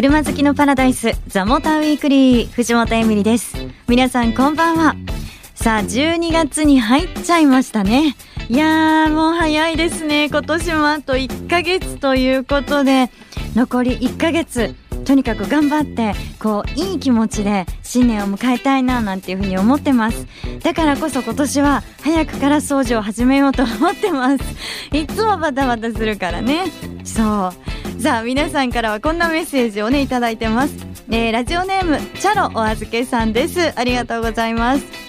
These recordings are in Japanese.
車好きのパラダイスザモーターウィークリー藤本エミリです。皆さんこんばんは。さあ12月に入っちゃいましたね。いやーもう早いですね。今年もあと1ヶ月ということで残り1ヶ月とにかく頑張ってこういい気持ちで新年を迎えたいななんていうふうに思ってます。だからこそ今年は早くから掃除を始めようと思ってます。いつもバタバタするからね。そう。さあ皆さんからはこんなメッセージをねいただいてます、えー、ラジオネームチャロお預けさんです。ありがとうございます。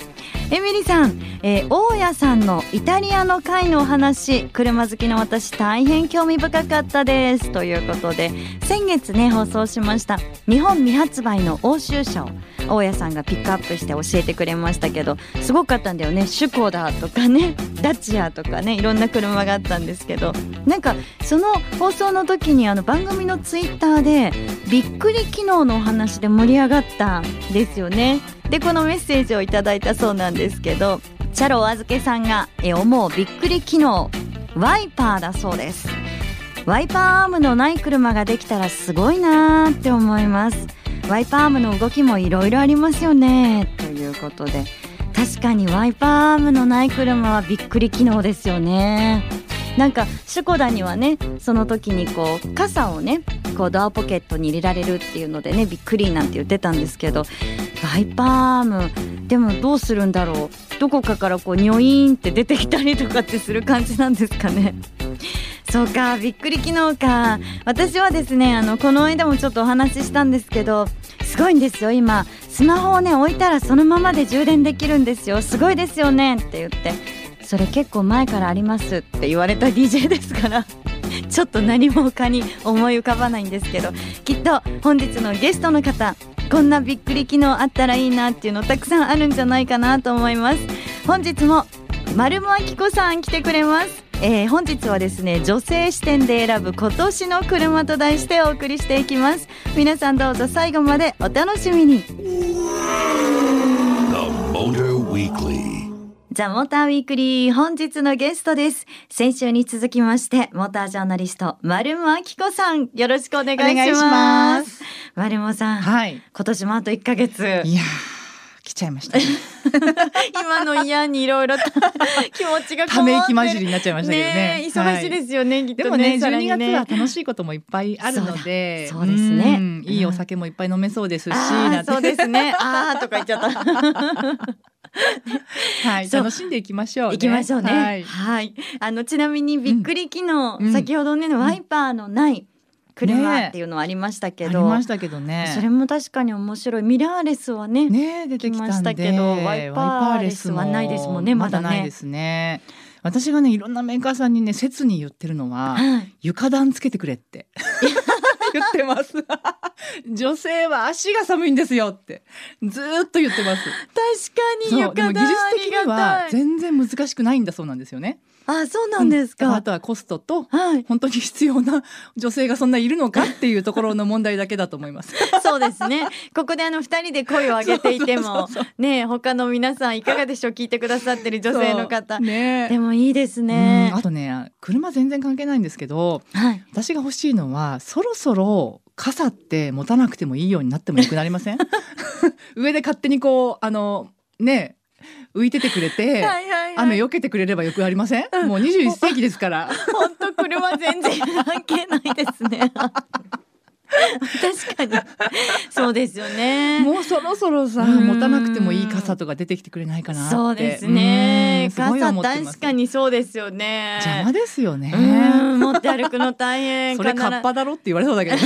エミリさん、えー、大家さんのイタリアの会のお話車好きの私大変興味深かったですということで先月ね放送しました日本未発売の欧州車を大家さんがピックアップして教えてくれましたけどすごかったんだよねシュコダとかねダチアとかねいろんな車があったんですけどなんかその放送の時にあの番組のツイッターでびっくり機能のお話で盛り上がったんですよね。でこのメッセージをいただいたそうなんですけどチャロお預けさんが思うびっくり機能ワイパーだそうです。ワイパーアームのない車ができたらすごいなーって思います。ワイパーアームの動きもいろいろありますよねということで確かにワイパーアームのない車はびっくり機能ですよねなんかシュコダにはねその時にこう傘をねこうドアポケットに入れられるっていうのでねびっくりなんて言ってたんですけどワイパーム。でもどうするんだろう。どこかからこうニョイーンって出てきたりとかってする感じなんですかね。そうかびっくり機能か。私はですねあのこの間もちょっとお話ししたんですけどすごいんですよ今。スマホをね置いたらそのままで充電できるんですよ。すごいですよねって言って。それ結構前からありますって言われた DJ ですから。ちょっと何も他に思い浮かばないんですけど。きっと本日のゲストの方こんなびっくり機能あったらいいなっていうのたくさんあるんじゃないかなと思います。本日も丸もあきこさん来てくれます。えー、本日はですね女性視点で選ぶ今年の車と題してお送りしていきます。皆さんどうぞ最後までお楽しみに。ザ・モーターウィークリー本日のゲストです。先週に続きましてモータージャーナリスト丸間明子さんよろしくお願いします。丸間さん、はい、今年もあと1ヶ月。いや来ちゃいました、ね、今の嫌にいろいろ気持ちがため息混じりになっちゃいましたけどね、ね、忙しいですよね、はい、でもね12月は楽しいこともいっぱいあるので。そうですね。いいお酒もいっぱい飲めそうですし、そうですね。ああとか言っちゃった はい、楽しんでいきましょう、ね、行きましょうね。はい、はい、あのちなみにびっくり機能、うん、先ほどね、ワイパーのない車っていうのはありましたけど、ね、ありましたけどね。それも確かに面白い。ミラーレスはね、ね出てきましたけど、ワイパーレスはないですもんね。まだ、ね、ないですね。私がねいろんなメーカーさんにね切に言ってるのは、はい、床暖つけてくれって 言ってます。女性は足が寒いんですよって。ずっと言ってます。確かに床暖技術的には全然難しくないんだそうなんですよねあそうなんですか、うん、あとはコストと、はい、本当に必要な女性がそんないるのかっていうところの問題だけだと思います。そうですね。ここであの二人で声を上げていても ね他の皆さんいかがでしょう？聞いてくださってる女性の方、ね、でもいいですね。あとね車全然関係ないんですけど、はい、私が欲しいのはそろそろ傘って持たなくてもいいようになってもよくなりません？上で勝手にこうあのね浮いててくれて、はいはいはい、雨避けてくれればよくありません、うん、もう21世紀ですから。本当車全然関係ないですね。確かに。そうですよね。もうそろそろさ持たなくてもいい傘とか出てきてくれないかなそうですね。傘確かにそうですよね。邪魔ですよね。持って歩くの大変。それカッパだろって言われそうだけどね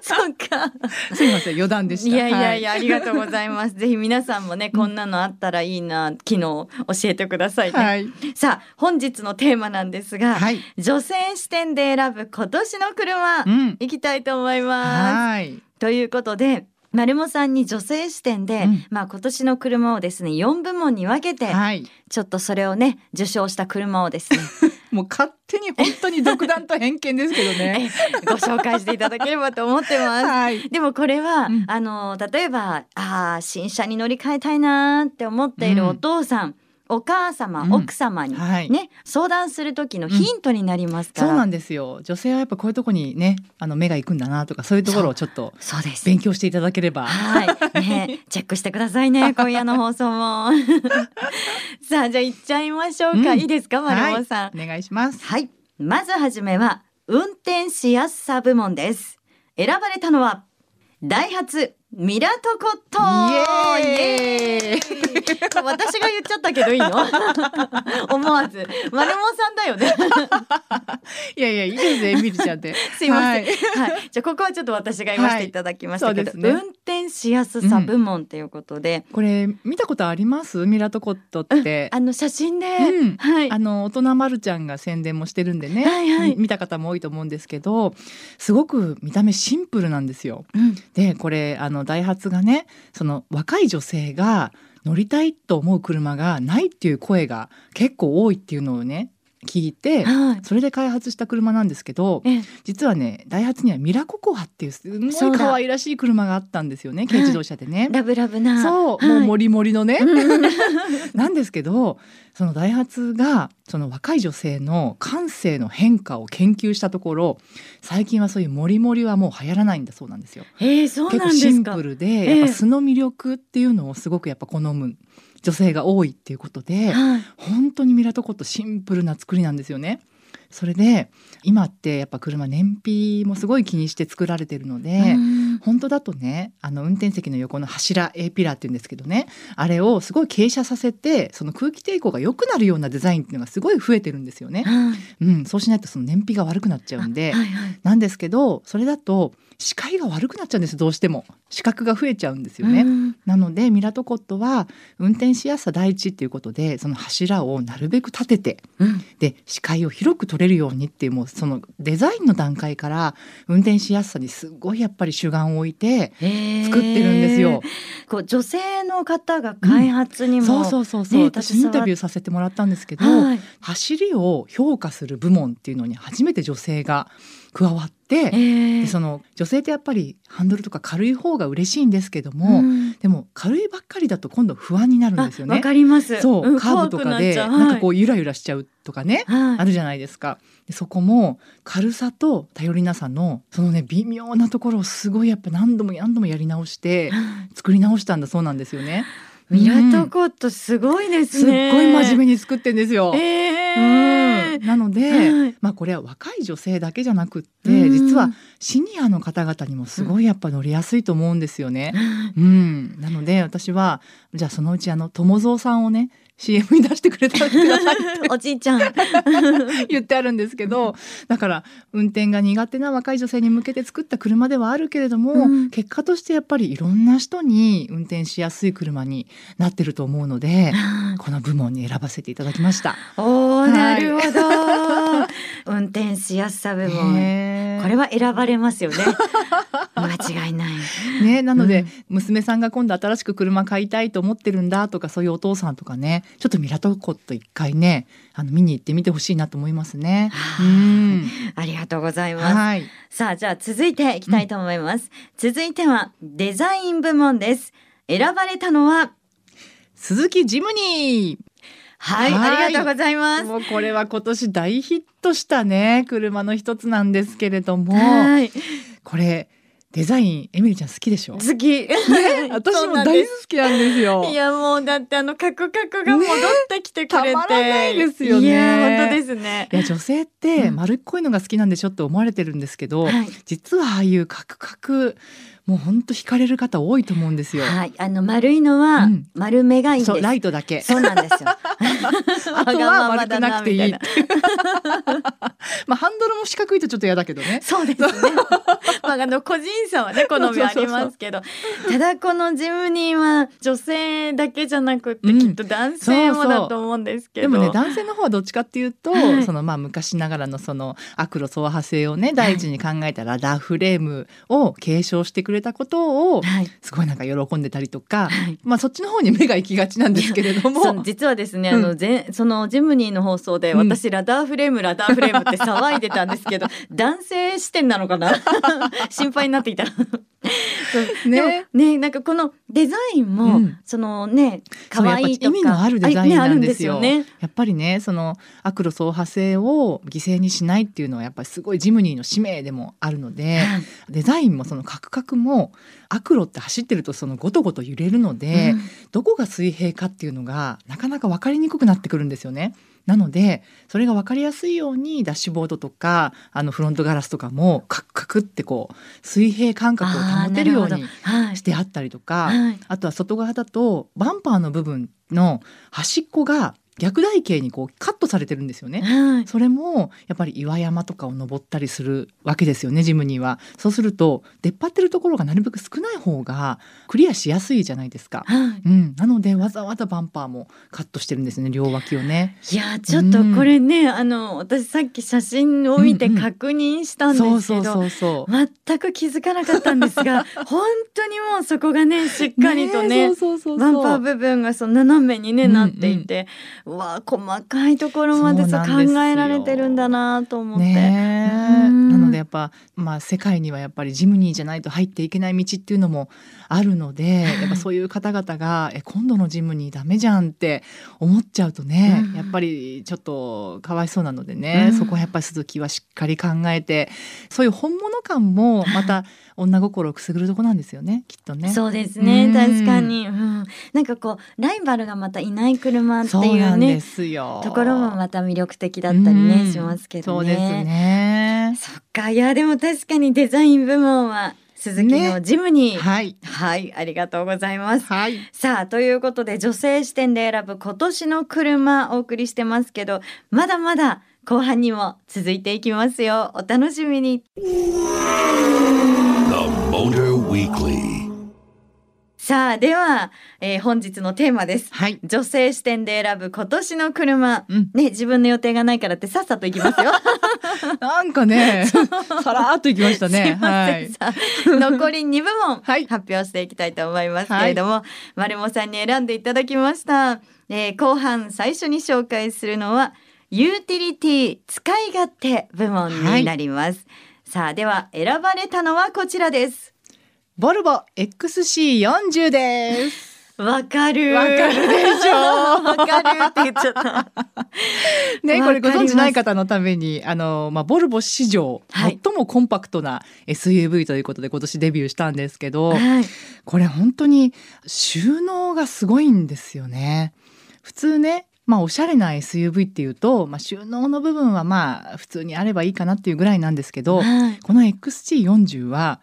そっか。すみません、余談でした。いやいやいや、はい、ありがとうございます。ぜひ皆さんもね、こんなのあったらいいな、機能教えてくださいね。はい、さあ、本日のテーマなんですが、はい、女性視点で選ぶ今年の車、うん、いきたいと思います。ということで、丸もさんに女性視点で、うん、まあ今年の車をですね4部門に分けて、はい、ちょっとそれをね受賞した車をですね もう勝手に本当に独断と偏見ですけどね。ご紹介していただければと思ってます、はい、でもこれは、うん、あの例えばあ新車に乗り換えたいなって思っているお父さん、うんお母様、うん、奥様にね、はい、相談する時のヒントになりますから、そうなんですよ。女性はやっぱこういうとこにねあの目が行くんだなとかそういうところをちょっとそうです。勉強していただければ。はい。ね チェックしてくださいね今夜の放送も。さあじゃあ行っちゃいましょうか、いいですか丸尾さん、はい、お願いします。はい。まずはじめは運転しやすさ部門です。選ばれたのはダイハツミラトコット。イエーイ。私が言っちゃったけどいいの？思わず。丸もさんだよね。いやいやいいですねミルちゃんって。すいません、はい、はい、じゃあここはちょっと私が言わせていただきましたけど、はい。ね、運転しやすさ部門ということで、うん、これ見たことあります？ミラトコットって、うん、あの写真で、うん、はい。あの大人まるちゃんが宣伝もしてるんでね、はいはい、見た方も多いと思うんですけどすごく見た目シンプルなんですよ、でこれあののダイハツがねその若い女性が乗りたいと思う車がないっていう声が結構多いっていうのをね聞いて、はい、それで開発した車なんですけど実はねダイハツにはミラココアっていうすごい可愛らしい車があったんですよね軽自動車でね。ラブラブな。そう、はい、もうモリモリのね。なんですけどそのダイハツがその若い女性の感性の変化を研究したところ最近はそういうモリモリはもう流行らないんだそうなんですよ。えー、そう結構シンプルで、やっぱ素の魅力っていうのをすごくやっぱ好む。女性が多いっていうことで、はい、本当にミラトコットシンプルな作りなんですよね。それで今ってやっぱ車燃費もすごい気にして作られてるので本当だとねあの運転席の横の柱 A ピラーって言うんですけどねあれをすごい傾斜させてその空気抵抗が良くなるようなデザインっていうのがすごい増えてるんですよね。うん、そうしないとその燃費が悪くなっちゃうんで、はいはい、なんですけどそれだと視界が悪くなっちゃうんですどうしても。視覚が増えちゃうんですよね、うん、なのでミラトコットは運転しやすさ第一っていうことでその柱をなるべく立てて、うん、で視界を広く取れるようにっていうもうそのデザインの段階から運転しやすさにすごいやっぱり主眼を置いて作ってるんですよ。こう女性の方が開発にも、うん、そうそうそうそう、ね、私インタビューさせてもらったんですけど、はい、走りを評価する部門っていうのに初めて女性が加わって、えー、でその女性ってやっぱりハンドルとか軽い方が嬉しいんですけども、うん、でも軽いばっかりだと今度不安になるんですよね。わかります。そう、カーブとかでなんかこうゆらゆらしちゃうとかね、はい、あるじゃないですか。でそこも軽さと頼りなさのそのね微妙なところをすごいやっぱ何度も何度もやり直して作り直したんだそうなんですよね。ミラトコットすごいですね。すっごい真面目に作ってんですよ。えー、うん、なので、はい、まあこれは若い女性だけじゃなくって、実はシニアの方々にもすごいやっぱ乗りやすいと思うんですよね。うん、なので私はじゃあそのうちあの友蔵さんをね CM に出してくれたらください おじいちゃん。言ってあるんですけどだから運転が苦手な若い女性に向けて作った車ではあるけれども、うん、結果としてやっぱりいろんな人に運転しやすい車になってると思うので この部門に選ばせていただきました。おー、なるほど。運転しやすさ部門。これは選ばれますよね。間違いない。ねなので、うん、娘さんが今度新しく車買いたいと思ってるんだとかそういうお父さんとかねちょっとミラトコット一回ねあの見に行ってみてほしいなと思いますね。ありがとうございます。はい、さあじゃあ続いていきたいと思います。うん、続いてはデザイン部門です。選ばれたのは？鈴木ジムニー。はい、はい、ありがとうございます。もうこれは今年大ヒットしたね車の一つなんですけれども、はい、これデザインエミリちゃん好きでしょ？好き、ね、私も大好きなんですよ。いやもうだってあのカクカクが戻ってきてくれて、ね、ないですよね。いや本当ですね。いや女性って丸っこいのが好きなんでしょって思われてるんですけど、うんはい、実はああいうカクカクもう本当惹かれる方多いと思うんですよ。はい、あの丸いのは丸めがいいんライトだけ。そうなんですよ。あとは丸くなくていい まあハンドルも四角いとちょっと嫌だけどね。そうですね。まああの個人差はね好みありますけど、ただこのジムニーは女性だけじゃなくて、きっと男性もだと思うんですけど。でもね男性の方はどっちかっていうと、はい、そのまあ昔ながらのそのアクロ走破性をね第一に考えたラダーフレームを継承してくれたことを、すごいなんか喜んでたりとか、はい、まあそっちの方に目が行きがちなんですけれども。実はですね、あのぜそのジムニーの放送で私、ラダーフレームラダーフレームって騒いでたんですけど 男性視点なのかな？心配になっていたね。ねなんかこのデザインも、うん、そのね可愛いとか意味のあるデザインなんですよ。ね、やっぱりねそのアクロ走破性を犠牲にしないっていうのはやっぱりすごいジムニーの使命でもあるので、デザインもそのカクカクもアクロって走ってるとそのゴトゴト揺れるので、うん、どこが水平かっていうのがなかなか分かりにくくなってくるんですよね。なのでそれが分かりやすいようにダッシュボードとかあのフロントガラスとかもカクカクってこう水平感覚を保てるようにしてあったりとかあはい、あとは外側だとバンパーの部分の端っこが逆台形にこうカされてるんですよね、はい、それもやっぱり岩山とかを登ったりするわけですよねジムには。そうすると出っ張ってるところがなるべく少ない方がクリアしやすいじゃないですか、はい、うん、なのでわざわざバンパーもカットしてるんですね両脇をね。いやちょっとこれね、うん、あの私さっき写真を見て確認したんですけど全く気づかなかったんですが 本当にもうそこがねしっかりとねバンパー部分がその斜めにね、なっていて、うわ細かいところまでさ考えられてるんだなと思って。なのでやっぱ、まあ、世界にはやっぱりジムニーじゃないと入っていけない道っていうのもあるのでやっぱそういう方々が「え今度のジムニーダメじゃん」って思っちゃうとね、やっぱりちょっとかわいそうなのでね、そこはやっぱり鈴木はしっかり考えてそういう本物感もまた女心をくすぐるとこなんですよねきっとね。そうですね、うん、確かに、うん、なんかこうライバルがまたいない車っていうねところもまた魅力的だったりね、うん、しますけどね。そうですね。そっか。いやでも確かにデザイン部門は鈴木のジムに、ね、はい、はい、ありがとうございます。はい、さあということで女性視点で選ぶ今年の車お送りしてますけどまだまだ後半にも続いていきますよ。お楽しみに。さあでは、えー、本日のテーマです、はい、女性視点で選ぶ今年の車、うん、ね自分の予定がないからってさっさと行きますよ。なんかねさらっと行きましたね。はい、残り2部門、発表していきたいと思いますけれども、はい、丸もさんに選んでいただきました、えー、後半最初に紹介するのはユーティリティ使い勝手部門になります、さあでは選ばれたのはこちらですボルボ XC40 です。わかる。わかるでしょ？わかるって言っちゃった。ねこれご存知ない方のためにあのまあボルボ史上最もコンパクトな SUV ということで今年デビューしたんですけど、はい、これ本当に収納がすごいんですよね。普通ねまあ、おしゃれな SUV っていうと、まあ、収納の部分はまあ普通にあればいいかなっていうぐらいなんですけど、はい、この XG40 は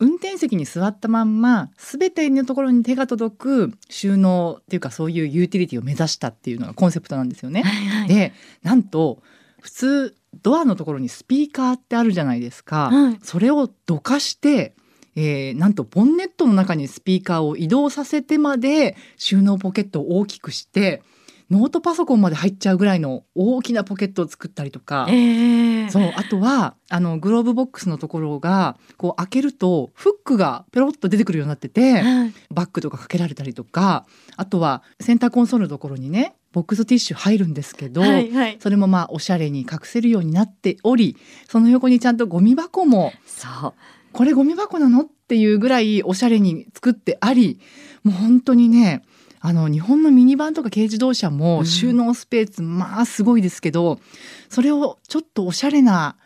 運転席に座ったまんま全てのところに手が届く収納っていうかそういうユーティリティを目指したっていうのがコンセプトなんですよね。はいはい、でなんと普通ドアのところにスピーカーってあるじゃないですか、はい、それをどかしてえー、なんとボンネットの中にスピーカーを移動させてまで収納ポケットを大きくしてノートパソコンまで入っちゃうぐらいの大きなポケットを作ったりとか、えー、そうあとはあのグローブボックスのところがこう開けるとフックがペロッと出てくるようになってて、バッグとかかけられたりとかあとはセンターコンソールのところにねボックスティッシュ入るんですけど、はいはい、それもまあおしゃれに隠せるようになっておりその横にちゃんとゴミ箱もそう。これゴミ箱なの？っていうぐらいおしゃれに作ってありもう本当にねあの日本のミニバンとか軽自動車も収納スペース、うん、まあすごいですけどそれをちょっとおしゃれな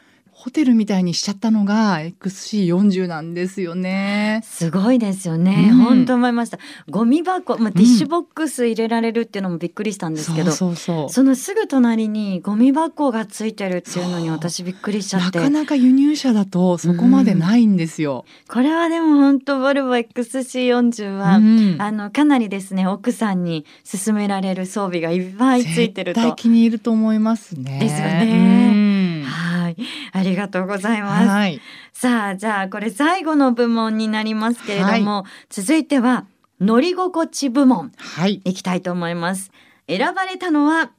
ホテルみたいにしちゃったのが XC40 なんですよね。すごいですよね。うん、本当思いました。ゴミ箱、まあ、ティッシュボックス入れられるっていうのもびっくりしたんですけど、うん、そうそうそのすぐ隣にゴミ箱がついてるっていうのに私びっくりしちゃって。なかなか輸入車だとそこまでないんですよ。うん、これはでも本当ボルボ XC40 は、あのかなりですね奥さんに勧められる装備がいっぱいついてると。絶対気に入ると思いますね。ですよね。はい、ありがとうございます。はい、さあ、じゃあこれ最後の部門になりますけれども、はい、続いては乗り心地部門、はい、いきたいと思います。選ばれたのは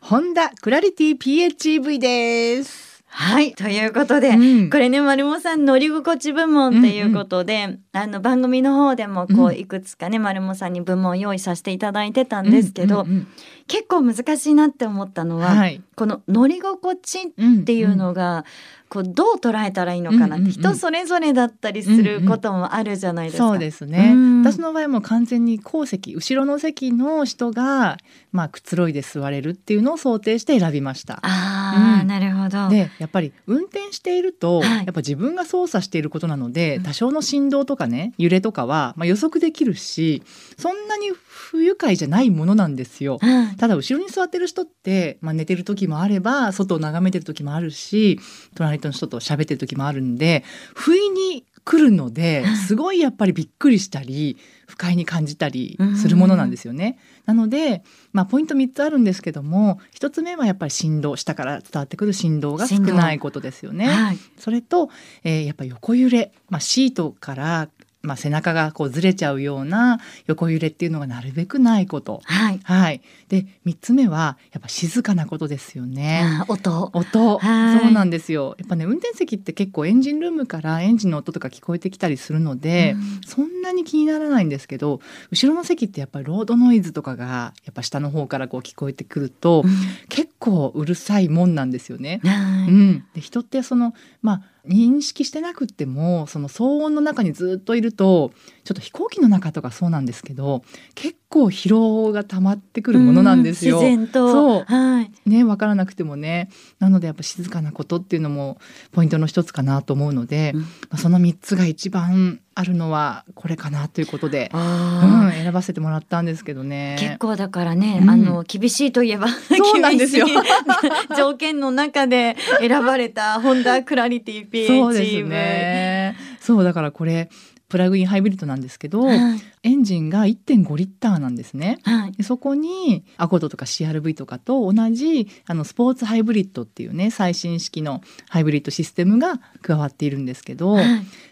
ホンダクラリティ PHEV です。はい。ということで、うん、これね丸もさん乗り心地部門っていうことで、うんうん、あの番組の方でもこういくつかね、丸もさんに部門用意させていただいてたんですけど、うんうんうん、結構難しいなって思ったのは、はい、この乗り心地っていうのが、うんうん。こうどう捉えたらいいのかなって、人それぞれだったりすることもあるじゃないですか。そうですね、私の場合も完全に後席後ろの席の人がまあくつろいで座れるっていうのを想定して選びました。ああ、うん、なるほど。でやっぱり運転していると、はい、やっぱ自分が操作していることなので、多少の振動とかね揺れとかはまあ予測できるしそんなに不愉快じゃないものなんですよ。うん、ただ後ろに座ってる人って、まあ、寝てる時もあれば外を眺めてる時もあるし隣の人と喋ってる時もあるんで不意に来るのですごいやっぱりびっくりしたり不快に感じたりするものなんですよね。なので、まあ、ポイント3つあるんですけども1つ目はやっぱり振動下から伝わってくる振動が少ないことですよね。はい、それと、えー、やっぱ横揺れ、まあ、シートからまあ、背中がこうずれちゃうような横揺れっていうのがなるべくないこと。はい。はい、で3つ目はやっぱ静かなことですよね。音。音。そうなんですよ。やっぱね運転席って結構エンジンルームからエンジンの音とか聞こえてきたりするので、うん、そんなに気にならないんですけど後ろの席ってやっぱりロードノイズとかがやっぱ下の方からこう聞こえてくると、うん、結構うるさいもんなんですよね。うん、で人ってそのまあ認識してなくってもその騒音の中にずっといるとちょっと飛行機の中とかそうなんですけど結構疲労が溜まってくるものなんですよ。自然と。そう、はい、ね分からなくてもね。なのでやっぱ静かなことっていうのもポイントの一つかなと思うので、うん、まあ、その3つが一番あるのはこれかなということで、うん、選ばせてもらったんですけどね。結構だからね、うん、あの厳しいといえばそうなんですよ 条件の中で選ばれたホンダクラリティ PHEV。そうですね。そうだからこれプラグインハイブリッドなんですけど、はい、エンジンが1.5リッターなんですね。はい、そこにアコードとか CRV とかと同じあのスポーツハイブリッドっていうね最新式のハイブリッドシステムが加わっているんですけど、はい、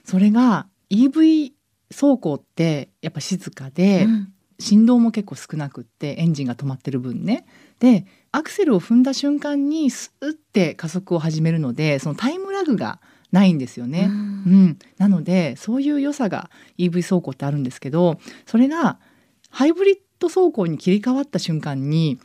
それが EV 走行ってやっぱ静かで、うん、振動も結構少なくってエンジンが止まってる分ね。でアクセルを踏んだ瞬間にスッて加速を始めるのでそのタイムラグがないんですよね。うん、うん、なのでそういう良さが EV 走行ってあるんですけどそれがハイブリッド走行に切り替わった瞬間に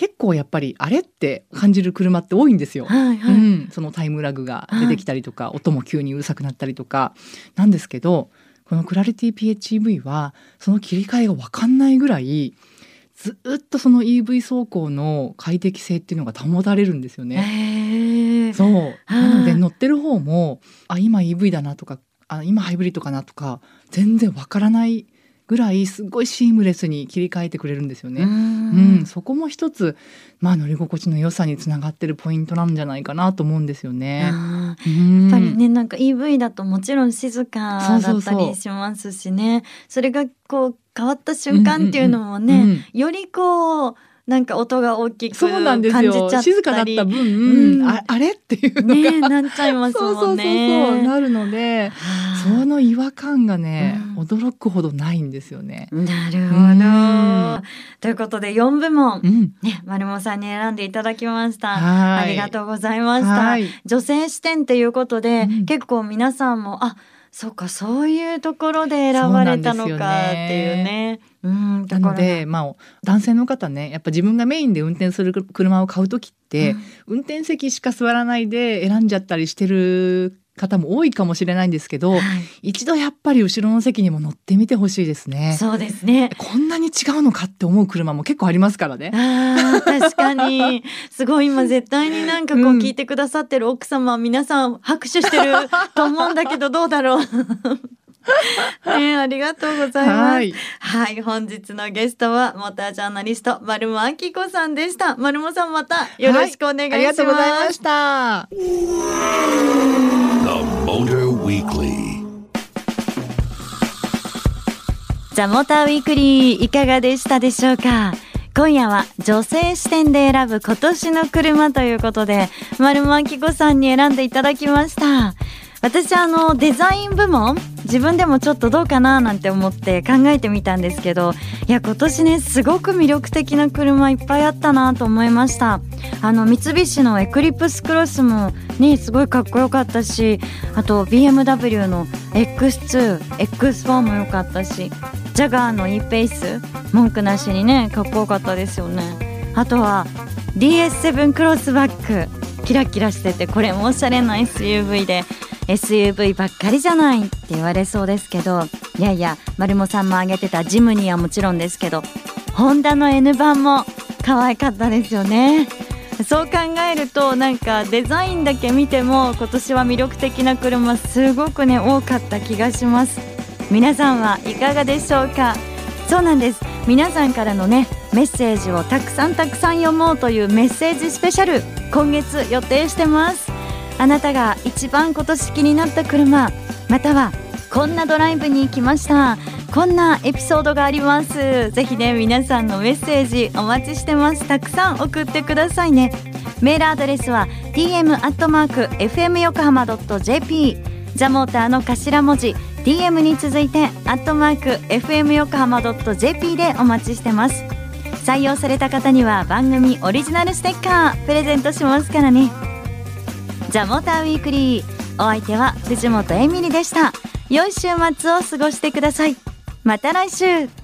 結構やっぱりあれって感じる車って多いんですよ、はいはい、うん、そのタイムラグが出てきたりとか、はい、音も急にうるさくなったりとか。なんですけどこのクラリティ PHEV はその切り替えが分かんないぐらいずっとその EV 走行の快適性っていうのが保たれるんですよね。そう。なので乗ってる方もあ今 EV だなとかあ今ハイブリッドかなとか全然わからないぐらいすごいシームレスに切り替えてくれるんですよね。うん、そこも一つまあ乗り心地の良さにつながってるポイントなんじゃないかなと思うんですよね。やっぱりねなんか EV だともちろん静かだったりしますしね。それがこう変わった瞬間っていうのもね、うんうんうん、よりこうなんか音が大きくそうなんですよ。静かだった分、うん、ああれっていうのが、ね、なっちゃいますもんね。そうそうそうなるのでその違和感がね、うん、驚くほどないんですよね。なるほど。ということで4部門、うん、ね丸本さんに選んでいただきました。ありがとうございました。女性視点っていうことで、結構皆さんもあそうかそういうところで選ばれたのかっていうね。うんなので、まあ、男性の方ねやっぱ自分がメインで運転する車を買う時って、うん、運転席しか座らないで選んじゃったりしてる方も多いかもしれないんですけど、はい、一度やっぱり後ろの席にも乗ってみてほしいですね。そうですね。こんなに違うのかって思う車も結構ありますからね。あ確かにすごい今絶対になんかこう聞いてくださってる奥様、うん、皆さん拍手してると思うんだけどどうだろう。ね、ありがとうございます。はい、はい、本日のゲストはモータージャーナリスト丸間明子さんでした。丸間さんまたよろしくお願いします。はい、ありがとうございました。ザモーターウィークリーいかがでしたでしょうか？今夜は女性視点で選ぶ今年の車ということで丸間明子さんに選んでいただきました。私あのデザイン部門自分でもちょっとどうかななんて思って考えてみたんですけどいや今年ねすごく魅力的な車いっぱいあったなと思いました。あの三菱のエクリプスクロスもねすごいかっこよかったしあと BMW の X2X4 も良かったしジャガーの e ペース文句なしにねかっこよかったですよね。あとは DS7 クロスバックキラキラしててこれもおしゃれな SUV で SUV ばっかりじゃないって言われそうですけどいやいや丸茂さんも挙げてたジムニーはもちろんですけどホンダの N 版も可愛かったですよね。そう考えるとなんかデザインだけ見ても今年は魅力的な車すごくね多かった気がします。皆さんはいかがでしょうか？そうなんです。皆さんからのねメッセージをたくさんたくさん読もうというメッセージスペシャル今月予定してます。あなたが一番今年気になった車またはこんなドライブに行きました。こんなエピソードがあります。ぜひね皆さんのメッセージお待ちしてます。たくさん送ってくださいね。メールアドレスは tm アットマーク fm 横浜 .jp ザモーターの頭文字 DM に続いてアットマーク FM 横浜 .jp でお待ちしてます。採用された方には番組オリジナルステッカープレゼントしますからね。ザ・モーターウィークリー。お相手は藤本エミリでした。良い週末を過ごしてください。また来週。